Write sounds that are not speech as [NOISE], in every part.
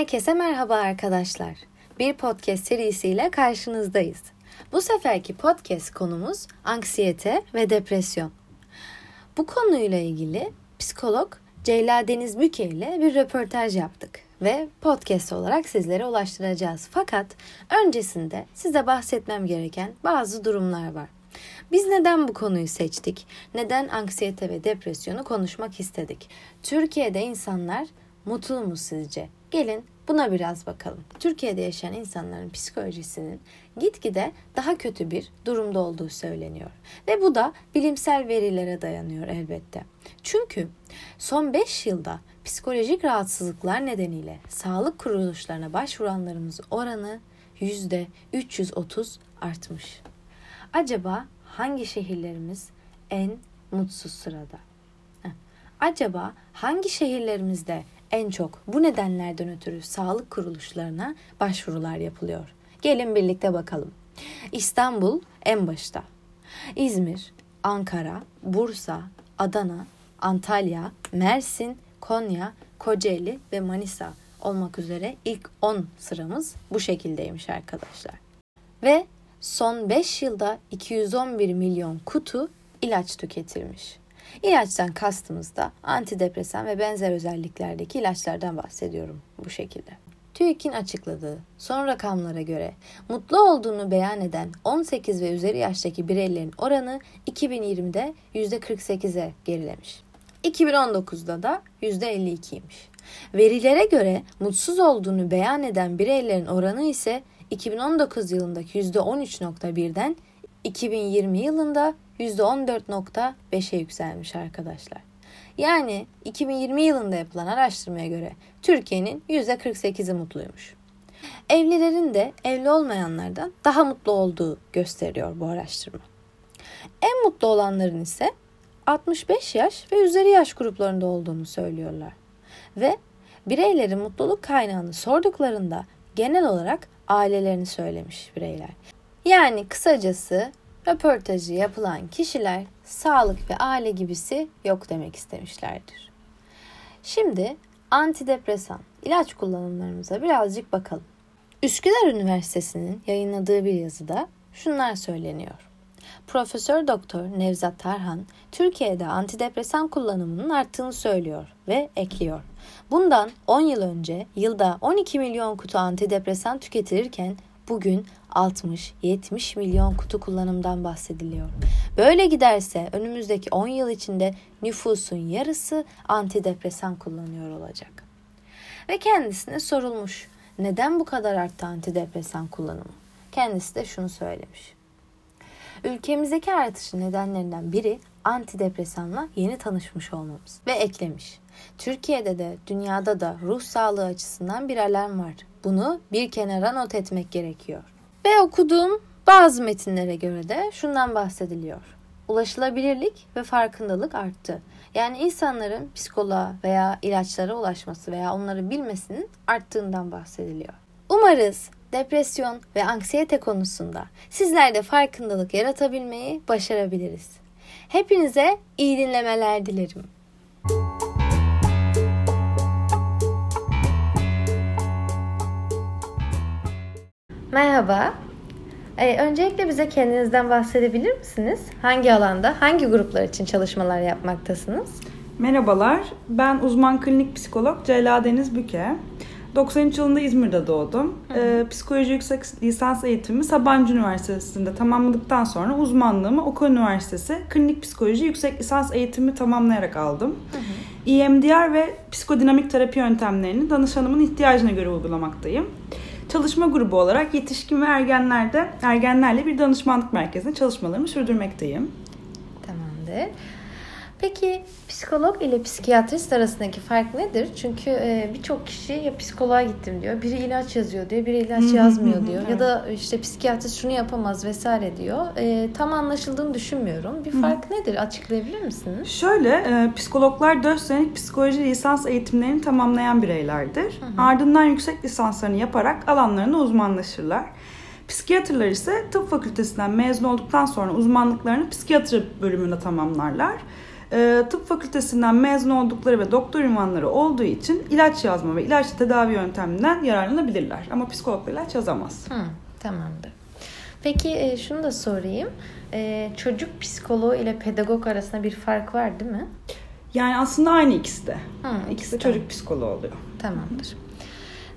Herkese merhaba arkadaşlar. Bir podcast serisiyle karşınızdayız. Bu seferki podcast konumuz anksiyete ve depresyon. Bu konuyla ilgili psikolog Ceyla Deniz Büke ile bir röportaj yaptık ve podcast olarak sizlere ulaştıracağız. Fakat öncesinde size bahsetmem gereken bazı durumlar var. Biz neden bu konuyu seçtik? Neden anksiyete ve depresyonu konuşmak istedik? Türkiye'de insanlar mutlu mu sizce? Gelin buna biraz bakalım. Türkiye'de yaşayan insanların psikolojisinin gitgide daha kötü bir durumda olduğu söyleniyor. Ve bu da bilimsel verilere dayanıyor elbette. Çünkü son 5 yılda psikolojik rahatsızlıklar nedeniyle sağlık kuruluşlarına başvuranlarımız oranı %330 artmış. Acaba hangi şehirlerimiz en mutsuz sırada? Acaba hangi şehirlerimizde en çok bu nedenlerden ötürü sağlık kuruluşlarına başvurular yapılıyor? Gelin birlikte bakalım. İstanbul en başta. İzmir, Ankara, Bursa, Adana, Antalya, Mersin, Konya, Kocaeli ve Manisa olmak üzere ilk 10 sıramız bu şekildeymiş arkadaşlar. Ve son 5 yılda 211 milyon kutu ilaç tüketilmiş. İlaçtan kastımız da antidepresan ve benzer özelliklerdeki ilaçlardan bahsediyorum bu şekilde. TÜİK'in açıkladığı son rakamlara göre mutlu olduğunu beyan eden 18 ve üzeri yaştaki bireylerin oranı 2020'de %48'e gerilemiş. 2019'da da %52'ymiş. Verilere göre mutsuz olduğunu beyan eden bireylerin oranı ise 2019 yılındaki %13.1'den 2020 yılında %14.5'e yükselmiş arkadaşlar. Yani 2020 yılında yapılan araştırmaya göre Türkiye'nin %48'i mutluymuş. Evlilerin de evli olmayanlardan daha mutlu olduğu gösteriyor bu araştırma. En mutlu olanların ise 65 yaş ve üzeri yaş gruplarında olduğunu söylüyorlar. Ve bireylerin mutluluk kaynağını sorduklarında genel olarak ailelerini söylemiş bireyler. Yani kısacası röportajı yapılan kişiler sağlık ve aile gibisi yok demek istemişlerdir. Şimdi antidepresan ilaç kullanımlarımıza birazcık bakalım. Üsküdar Üniversitesi'nin yayınladığı bir yazıda şunlar söyleniyor. Profesör Doktor Nevzat Tarhan Türkiye'de antidepresan kullanımının arttığını söylüyor ve ekliyor. Bundan 10 yıl önce yılda 12 milyon kutu antidepresan tüketilirken bugün 60-70 milyon kutu kullanımdan bahsediliyor. Böyle giderse önümüzdeki 10 yıl içinde nüfusun yarısı antidepresan kullanıyor olacak. Ve kendisine sorulmuş neden bu kadar arttı antidepresan kullanımı? Kendisi de şunu söylemiş. Ülkemizdeki artışın nedenlerinden biri antidepresanla yeni tanışmış olmamız ve eklemiş. Türkiye'de de dünyada da ruh sağlığı açısından bir alarm var. Bunu bir kenara not etmek gerekiyor. Ve okuduğum bazı metinlere göre de şundan bahsediliyor. Ulaşılabilirlik ve farkındalık arttı. Yani insanların psikoloğa veya ilaçlara ulaşması veya onları bilmesinin arttığından bahsediliyor. Umarız depresyon ve anksiyete konusunda sizler de farkındalık yaratabilmeyi başarabiliriz. Hepinize iyi dinlemeler dilerim. Merhaba. Ee, öncelikle bize kendinizden bahsedebilir misiniz? Hangi alanda, hangi gruplar için çalışmalar yapmaktasınız? Merhabalar, ben uzman klinik psikolog Ceyla Deniz Büke. 93 yılında İzmir'de doğdum. Ee, psikoloji yüksek lisans eğitimi Sabancı Üniversitesi'nde tamamladıktan sonra uzmanlığımı Oku Üniversitesi Klinik Psikoloji Yüksek Lisans Eğitimi tamamlayarak aldım. Hı hı. EMDR ve psikodinamik terapi yöntemlerini danışanımın ihtiyacına göre uygulamaktayım. Çalışma grubu olarak yetişkin ve ergenlerde ergenlerle bir danışmanlık merkezinde çalışmalarımı sürdürmekteyim. Tamamdır. Peki psikolog ile psikiyatrist arasındaki fark nedir? Çünkü e, birçok kişi ya psikoloğa gittim diyor, biri ilaç yazıyor diyor, biri ilaç yazmıyor diyor. Ya da işte psikiyatrist şunu yapamaz vesaire diyor. E, tam anlaşıldığını düşünmüyorum. Bir fark nedir? Açıklayabilir misiniz? Şöyle, e, psikologlar 4 senelik psikoloji lisans eğitimlerini tamamlayan bireylerdir. Ardından yüksek lisanslarını yaparak alanlarına uzmanlaşırlar. Psikiyatrlar ise tıp fakültesinden mezun olduktan sonra uzmanlıklarını psikiyatri bölümünde tamamlarlar. E, tıp fakültesinden mezun oldukları ve doktor ünvanları olduğu için ilaç yazma ve ilaç tedavi yönteminden yararlanabilirler. Ama psikolog ilaç yazamaz. Hı, tamamdır. Peki e, şunu da sorayım. E, çocuk psikoloğu ile pedagog arasında bir fark var değil mi? Yani aslında aynı ikisi de. Hı, ikisi de çocuk psikoloğu oluyor. Tamamdır.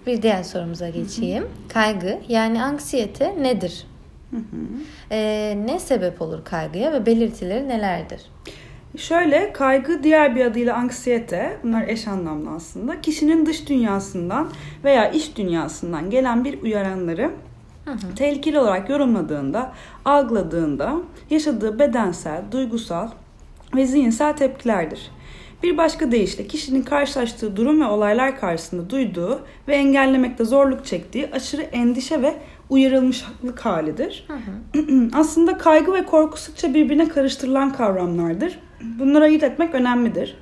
Bir diğer sorumuza geçeyim. Hı hı. Kaygı yani anksiyete nedir? Hı hı. Ee, ne sebep olur kaygıya ve belirtileri nelerdir? Şöyle kaygı diğer bir adıyla anksiyete bunlar eş anlamlı aslında. Kişinin dış dünyasından veya iş dünyasından gelen bir uyaranları hı hı. tehlikeli olarak yorumladığında, algıladığında yaşadığı bedensel, duygusal ve zihinsel tepkilerdir. Bir başka deyişle kişinin karşılaştığı durum ve olaylar karşısında duyduğu ve engellemekte zorluk çektiği aşırı endişe ve uyarılmışlık halidir. Hı hı. [CLEARS THROAT] Aslında kaygı ve korku sıkça birbirine karıştırılan kavramlardır. Bunları ayırt etmek önemlidir.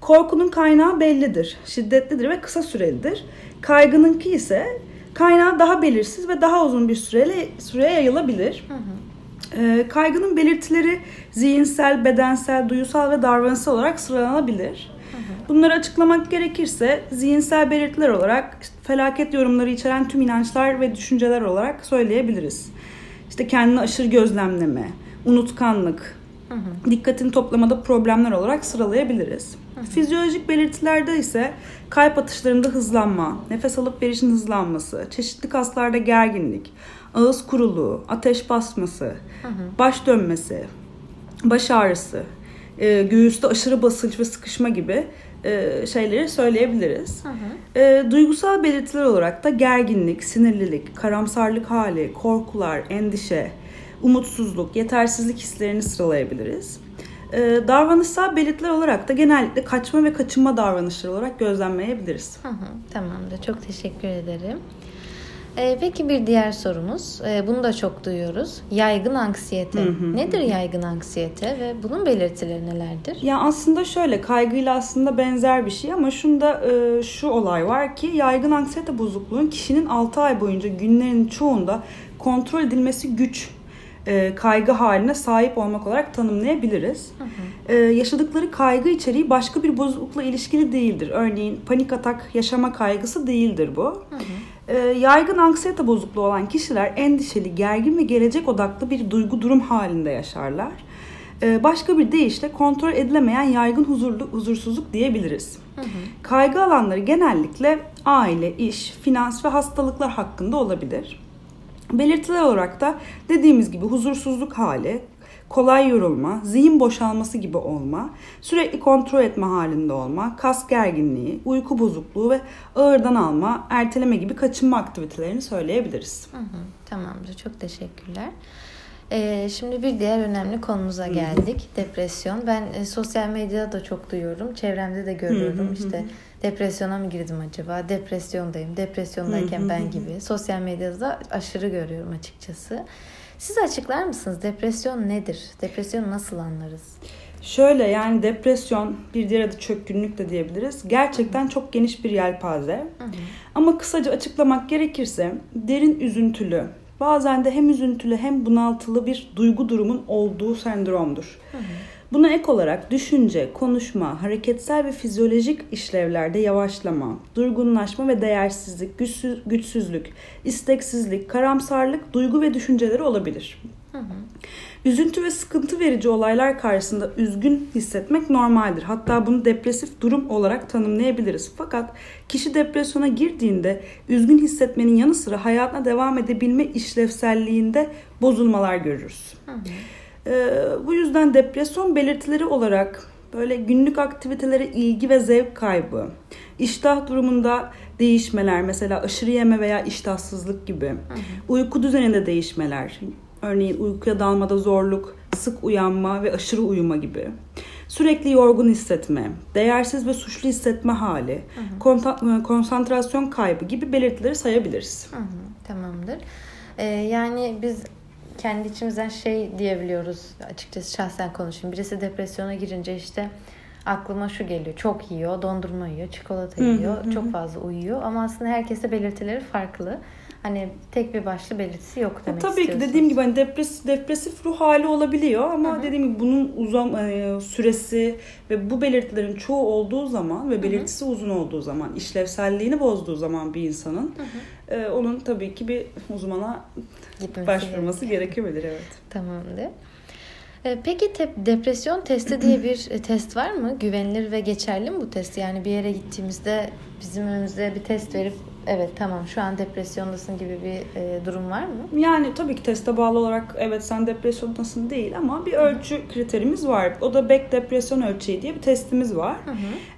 Korkunun kaynağı bellidir, şiddetlidir ve kısa sürelidir. Kaygınınki ise kaynağı daha belirsiz ve daha uzun bir süreli, süreye yayılabilir. Hı hı. E, kaygının belirtileri zihinsel, bedensel, duyusal ve davranışsal olarak sıralanabilir. Bunları açıklamak gerekirse zihinsel belirtiler olarak felaket yorumları içeren tüm inançlar ve düşünceler olarak söyleyebiliriz. İşte kendini aşırı gözlemleme, unutkanlık, hı hı. dikkatini toplamada problemler olarak sıralayabiliriz. Hı hı. Fizyolojik belirtilerde ise kalp atışlarında hızlanma, nefes alıp verişin hızlanması, çeşitli kaslarda gerginlik, ağız kuruluğu, ateş basması, hı hı. baş dönmesi, baş ağrısı, e, göğüste aşırı basınç ve sıkışma gibi e, şeyleri söyleyebiliriz. Hı hı. E, duygusal belirtiler olarak da gerginlik, sinirlilik, karamsarlık hali, korkular, endişe, umutsuzluk, yetersizlik hislerini sıralayabiliriz. E, davranışsal belirtiler olarak da genellikle kaçma ve kaçınma davranışları olarak gözlemleyebiliriz. Hı hı, tamamdır. Çok teşekkür ederim. E, peki bir diğer sorumuz. E, bunu da çok duyuyoruz. Yaygın anksiyete. Hı hı. Nedir yaygın anksiyete ve bunun belirtileri nelerdir? Ya aslında şöyle kaygıyla aslında benzer bir şey ama şunda e, şu olay var ki yaygın anksiyete bozukluğun kişinin 6 ay boyunca günlerin çoğunda kontrol edilmesi güç e, kaygı haline sahip olmak olarak tanımlayabiliriz. Hı hı. E, yaşadıkları kaygı içeriği başka bir bozuklukla ilişkili değildir. Örneğin panik atak yaşama kaygısı değildir bu. Hı hı. E, yaygın anksiyete bozukluğu olan kişiler endişeli, gergin ve gelecek odaklı bir duygu durum halinde yaşarlar. E, başka bir deyişle kontrol edilemeyen yaygın huzurlu huzursuzluk diyebiliriz. Hı hı. Kaygı alanları genellikle aile, iş, finans ve hastalıklar hakkında olabilir. Belirtiler olarak da dediğimiz gibi huzursuzluk hali, kolay yorulma, zihin boşalması gibi olma, sürekli kontrol etme halinde olma, kas gerginliği, uyku bozukluğu ve ağırdan alma, erteleme gibi kaçınma aktivitelerini söyleyebiliriz. Hı hı, tamamdır. Çok teşekkürler. Ee, şimdi bir diğer önemli konumuza geldik. Hı hı. Depresyon. Ben e, sosyal medyada da çok duyuyorum. Çevremde de görüyorum. Hı hı hı. İşte depresyona mı girdim acaba? Depresyondayım. Depresyondayken ben gibi. Sosyal medyada aşırı görüyorum açıkçası. Siz açıklar mısınız? Depresyon nedir? Depresyon nasıl anlarız? Şöyle yani depresyon bir diğer adı çökkünlük de diyebiliriz. Gerçekten çok geniş bir yelpaze. Hı-hı. Ama kısaca açıklamak gerekirse derin üzüntülü, bazen de hem üzüntülü hem bunaltılı bir duygu durumun olduğu sendromdur. Hı-hı. Buna ek olarak düşünce, konuşma, hareketsel ve fizyolojik işlevlerde yavaşlama, durgunlaşma ve değersizlik, güçsüz, güçsüzlük, isteksizlik, karamsarlık, duygu ve düşünceleri olabilir. Hı hı. Üzüntü ve sıkıntı verici olaylar karşısında üzgün hissetmek normaldir. Hatta bunu depresif durum olarak tanımlayabiliriz. Fakat kişi depresyona girdiğinde üzgün hissetmenin yanı sıra hayatına devam edebilme işlevselliğinde bozulmalar görürüz. Hı hı. Ee, bu yüzden depresyon belirtileri olarak böyle günlük aktivitelere ilgi ve zevk kaybı, iştah durumunda değişmeler mesela aşırı yeme veya iştahsızlık gibi, hı hı. uyku düzeninde değişmeler, örneğin uykuya dalmada zorluk, sık uyanma ve aşırı uyuma gibi. Sürekli yorgun hissetme, değersiz ve suçlu hissetme hali, hı hı. E, konsantrasyon kaybı gibi belirtileri sayabiliriz. Hı hı, tamamdır. Ee, yani biz kendi içimizden şey diyebiliyoruz açıkçası şahsen konuşayım. Birisi depresyona girince işte aklıma şu geliyor. Çok yiyor, dondurma yiyor, çikolata yiyor, hı hı, çok fazla uyuyor. Ama aslında herkese belirtileri farklı. Hani tek bir başlı belirtisi yok demek Tabii ki dediğim gibi hani depres, depresif ruh hali olabiliyor ama Hı-hı. dediğim gibi bunun uzam e, süresi ve bu belirtilerin çoğu olduğu zaman ve belirtisi Hı-hı. uzun olduğu zaman, işlevselliğini bozduğu zaman bir insanın e, onun tabii ki bir uzmana Gitmesi başvurması gerekebilir evet. Tamamdır. E, peki te- depresyon testi diye bir e, test var mı? Güvenilir ve geçerli mi bu test? Yani bir yere gittiğimizde bizim önümüze bir test verip evet tamam şu an depresyondasın gibi bir e, durum var mı? Yani tabii ki teste bağlı olarak evet sen depresyondasın değil ama bir ölçü Hı-hı. kriterimiz var. O da Beck depresyon ölçeği diye bir testimiz var.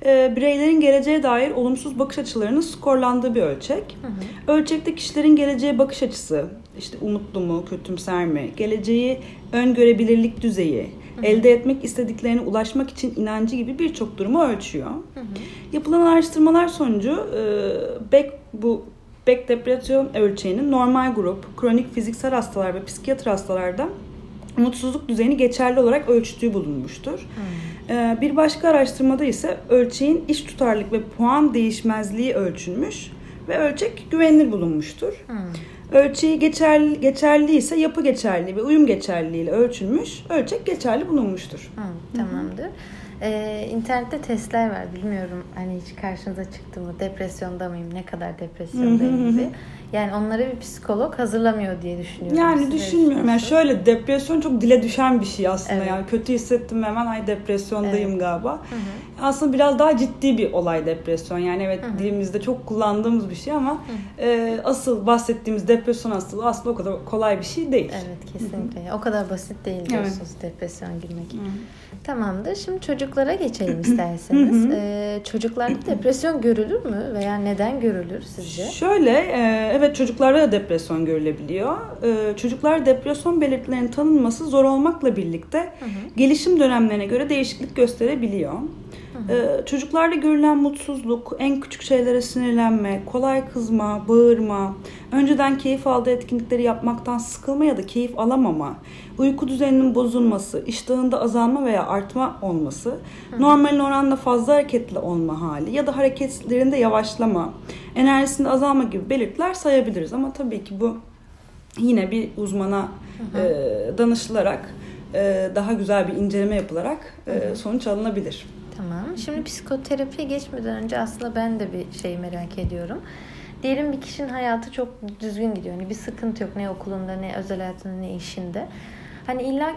E, bireylerin geleceğe dair olumsuz bakış açılarının skorlandığı bir ölçek. Hı-hı. Ölçekte kişilerin geleceğe bakış açısı, işte umutlu mu, kötümser mi, geleceği öngörebilirlik düzeyi, Hı-hı. elde etmek istediklerine ulaşmak için inancı gibi birçok durumu ölçüyor. Hı-hı. Yapılan araştırmalar sonucu e, Beck bu Beck depresyon ölçeğinin normal grup, kronik fiziksel hastalar ve psikiyatr hastalarda mutsuzluk düzeyini geçerli olarak ölçtüğü bulunmuştur. Hmm. Bir başka araştırmada ise ölçeğin iş tutarlık ve puan değişmezliği ölçülmüş ve ölçek güvenilir bulunmuştur. Hmm. Ölçeği geçerli, geçerli ise yapı geçerli ve uyum geçerliliğiyle ölçülmüş, ölçek geçerli bulunmuştur. Hı, tamamdır. Ee, internette testler var bilmiyorum hani hiç karşınıza çıktı mı depresyonda mıyım ne kadar depresyondayım gibi. Yani onları bir psikolog hazırlamıyor diye düşünüyorum. Yani düşünmüyorum. Yani şöyle depresyon çok dile düşen bir şey aslında. Evet. Yani kötü hissettim hemen ay depresyondayım evet. galiba. Hı hı. Aslında biraz daha ciddi bir olay depresyon. Yani evet hı hı. dilimizde çok kullandığımız bir şey ama e, asıl bahsettiğimiz depresyon hastalığı aslında o kadar kolay bir şey değil. Evet kesinlikle. Hı hı. O kadar basit değil diyorsunuz evet. depresyon girmek. Hı hı. Tamamdır. Şimdi çocuklara geçelim [CLEARS THROAT] isterseniz. ee, çocuklarda depresyon görülür mü veya neden görülür sizce? Şöyle, e, evet çocuklarda da depresyon görülebiliyor. E, çocuklar depresyon belirtilerinin tanınması zor olmakla birlikte hı hı. gelişim dönemlerine göre değişiklik gösterebiliyor. Hı. çocuklarda görülen mutsuzluk, en küçük şeylere sinirlenme, kolay kızma, bağırma, önceden keyif aldığı etkinlikleri yapmaktan sıkılma ya da keyif alamama, uyku düzeninin bozulması, iştahında azalma veya artma olması, normalin oranla fazla hareketli olma hali ya da hareketlerinde yavaşlama, enerjisinde azalma gibi belirtiler sayabiliriz. Ama tabii ki bu yine bir uzmana hı hı. E, danışılarak e, daha güzel bir inceleme yapılarak e, sonuç alınabilir. Tamam. Şimdi psikoterapiye geçmeden önce aslında ben de bir şey merak ediyorum. Diyelim bir kişinin hayatı çok düzgün gidiyor. Yani bir sıkıntı yok ne okulunda ne özel hayatında ne işinde. Hani illa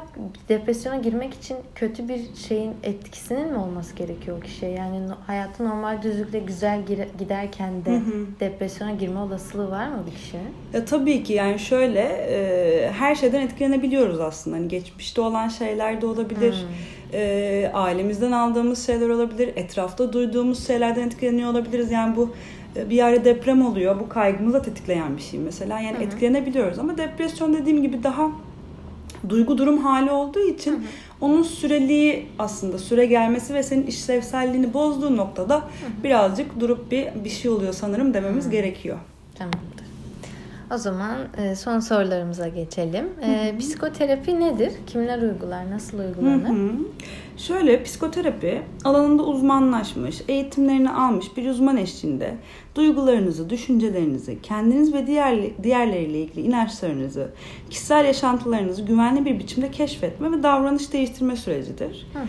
depresyona girmek için kötü bir şeyin etkisinin mi olması gerekiyor o kişiye? Yani hayatı normal düzlükle güzel giderken de hı hı. depresyona girme olasılığı var mı bir kişinin? Ya tabii ki yani şöyle e, her şeyden etkilenebiliyoruz aslında. Hani geçmişte olan şeyler de olabilir. Hmm. E, ailemizden aldığımız şeyler olabilir. Etrafta duyduğumuz şeylerden etkileniyor olabiliriz. Yani bu e, bir yerde deprem oluyor. Bu kaygımızı tetikleyen bir şey mesela. Yani hı hı. etkilenebiliyoruz ama depresyon dediğim gibi daha duygu durum hali olduğu için hı hı. onun süreliği aslında süre gelmesi ve senin işlevselliğini bozduğu noktada hı hı. birazcık durup bir bir şey oluyor sanırım dememiz hı. gerekiyor. Tamamdır. O zaman e, son sorularımıza geçelim. E, psikoterapi nedir? Kimler uygular? Nasıl uygulanır? Hı hı. Şöyle psikoterapi alanında uzmanlaşmış, eğitimlerini almış bir uzman eşliğinde duygularınızı, düşüncelerinizi, kendiniz ve diğer diğerleriyle ilgili inançlarınızı, kişisel yaşantılarınızı güvenli bir biçimde keşfetme ve davranış değiştirme sürecidir. Hı hı.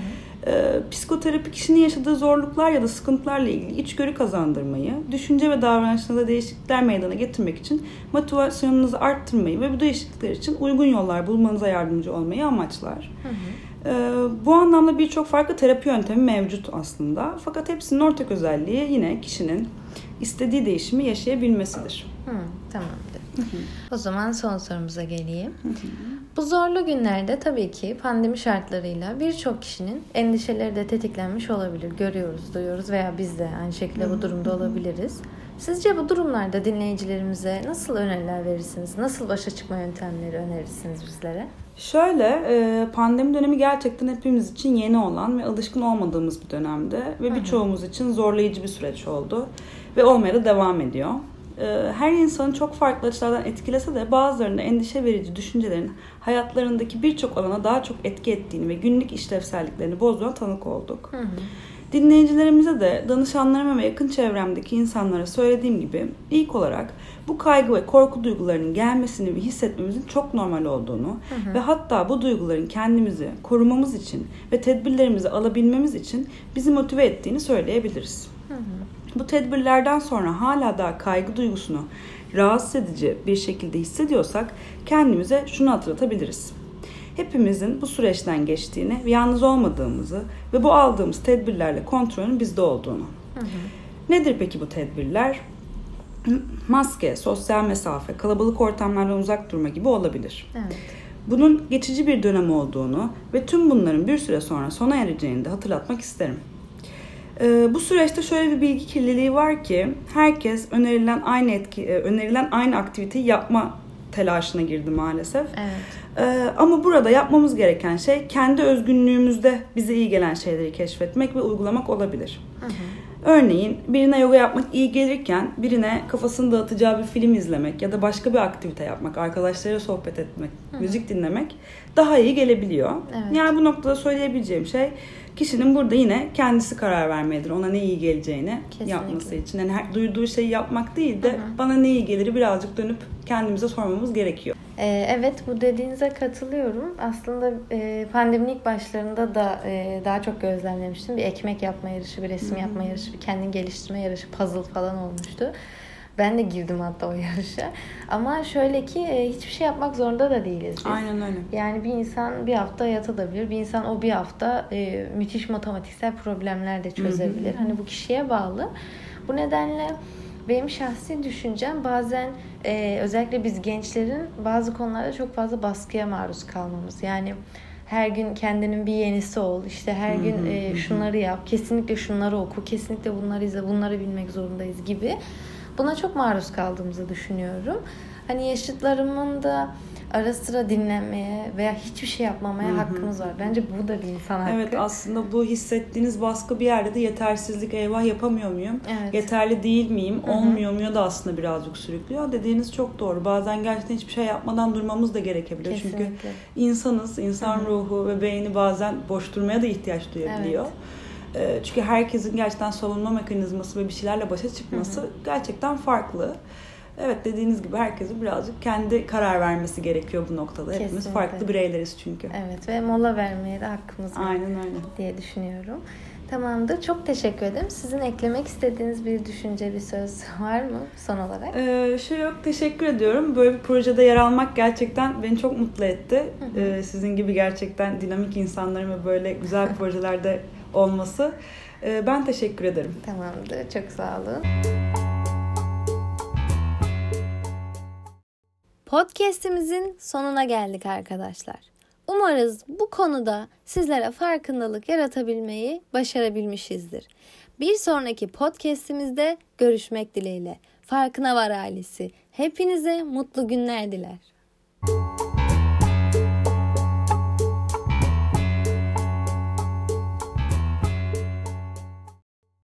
Ee, psikoterapi kişinin yaşadığı zorluklar ya da sıkıntılarla ilgili içgörü kazandırmayı, düşünce ve davranışlarında değişiklikler meydana getirmek için motivasyonunuzu arttırmayı ve bu değişiklikler için uygun yollar bulmanıza yardımcı olmayı amaçlar. Hı hı. Ee, bu anlamda birçok farklı terapi yöntemi mevcut aslında. Fakat hepsinin ortak özelliği yine kişinin istediği değişimi yaşayabilmesidir. Hı, tamamdır. O zaman son sorumuza geleyim. Bu zorlu günlerde tabii ki pandemi şartlarıyla birçok kişinin endişeleri de tetiklenmiş olabilir. Görüyoruz, duyuyoruz veya biz de aynı şekilde bu durumda olabiliriz. Sizce bu durumlarda dinleyicilerimize nasıl öneriler verirsiniz? Nasıl başa çıkma yöntemleri önerirsiniz bizlere? Şöyle, e, pandemi dönemi gerçekten hepimiz için yeni olan ve alışkın olmadığımız bir dönemde ve birçoğumuz için zorlayıcı bir süreç oldu ve olmaya da devam ediyor. E, her insanı çok farklı açılardan etkilese de bazılarında endişe verici düşüncelerin hayatlarındaki birçok alana daha çok etki ettiğini ve günlük işlevselliklerini bozduğuna tanık olduk. Hı hı. Dinleyicilerimize de danışanlarıma ve yakın çevremdeki insanlara söylediğim gibi ilk olarak bu kaygı ve korku duygularının gelmesini ve hissetmemizin çok normal olduğunu hı hı. ve hatta bu duyguların kendimizi korumamız için ve tedbirlerimizi alabilmemiz için bizi motive ettiğini söyleyebiliriz. Hı hı. Bu tedbirlerden sonra hala daha kaygı duygusunu rahatsız edici bir şekilde hissediyorsak kendimize şunu hatırlatabiliriz. Hepimizin bu süreçten geçtiğini yalnız olmadığımızı ve bu aldığımız tedbirlerle kontrolün bizde olduğunu. Hı hı. Nedir peki bu tedbirler? Maske, sosyal mesafe, kalabalık ortamlardan uzak durma gibi olabilir. Evet. Bunun geçici bir dönem olduğunu ve tüm bunların bir süre sonra sona ereceğini de hatırlatmak isterim. Ee, bu süreçte şöyle bir bilgi kirliliği var ki herkes önerilen aynı etki, e, önerilen aynı aktiviteyi yapma telaşına girdi maalesef. Evet. Ee, ama burada yapmamız gereken şey kendi özgünlüğümüzde bize iyi gelen şeyleri keşfetmek ve uygulamak olabilir. Hı hı. Örneğin birine yoga yapmak iyi gelirken birine kafasını dağıtacağı bir film izlemek ya da başka bir aktivite yapmak, arkadaşlarıyla sohbet etmek, Hı-hı. müzik dinlemek daha iyi gelebiliyor. Evet. Yani bu noktada söyleyebileceğim şey kişinin burada yine kendisi karar vermelidir. Ona ne iyi geleceğini Kesinlikle. yapması için. Yani her, duyduğu şeyi yapmak değil de Hı-hı. bana ne iyi gelir birazcık dönüp kendimize sormamız gerekiyor. Ee, evet bu dediğinize katılıyorum. Aslında e, pandeminin ilk başlarında da e, daha çok gözlemlemiştim. Bir ekmek yapma yarışı, bir resim yapma yarışı, bir kendini geliştirme yarışı, puzzle falan olmuştu. Ben de girdim hatta o [LAUGHS] yarışa. Ama şöyle ki e, hiçbir şey yapmak zorunda da değiliz biz. Aynen öyle. Yani bir insan bir hafta yatabilir. Bir insan o bir hafta e, müthiş matematiksel problemler de çözebilir. Hani bu kişiye bağlı. Bu nedenle benim şahsi düşüncem bazen e, özellikle biz gençlerin bazı konularda çok fazla baskıya maruz kalmamız. Yani her gün kendinin bir yenisi ol. İşte her gün e, şunları yap. Kesinlikle şunları oku. Kesinlikle bunları izle. Bunları bilmek zorundayız gibi. Buna çok maruz kaldığımızı düşünüyorum. Hani yaşıtlarımın da ara sıra dinlenmeye veya hiçbir şey yapmamaya Hı-hı. hakkımız var. Bence bu da bir insan hakkı. Evet aslında bu hissettiğiniz baskı bir yerde de yetersizlik eyvah yapamıyor muyum? Evet. Yeterli değil miyim? Hı-hı. Olmuyor muyum da aslında birazcık sürüklüyor. Dediğiniz çok doğru. Bazen gerçekten hiçbir şey yapmadan durmamız da gerekebiliyor. Kesinlikle. Çünkü insanız, insan Hı-hı. ruhu ve beyni bazen boş durmaya da ihtiyaç duyabiliyor. Evet. Ee, çünkü herkesin gerçekten savunma mekanizması ve bir şeylerle başa çıkması hı hı. gerçekten farklı. Evet dediğiniz gibi herkesin birazcık kendi karar vermesi gerekiyor bu noktada. Kesinlikle. Hepimiz farklı bireyleriz çünkü. Evet ve mola vermeye de hakkımız var Aynen öyle. diye düşünüyorum. Tamamdır. Çok teşekkür ederim. Sizin eklemek istediğiniz bir düşünce, bir söz [LAUGHS] var mı son olarak? Ee, şey yok. Teşekkür ediyorum. Böyle bir projede yer almak gerçekten beni çok mutlu etti. Hı hı. Ee, sizin gibi gerçekten dinamik insanların ve böyle güzel [LAUGHS] projelerde olması. Ee, ben teşekkür ederim. Tamamdır. Çok sağ olun. Podcast'imizin sonuna geldik arkadaşlar. Umarız bu konuda sizlere farkındalık yaratabilmeyi başarabilmişizdir. Bir sonraki podcast'imizde görüşmek dileğiyle. Farkına var ailesi. Hepinize mutlu günler diler.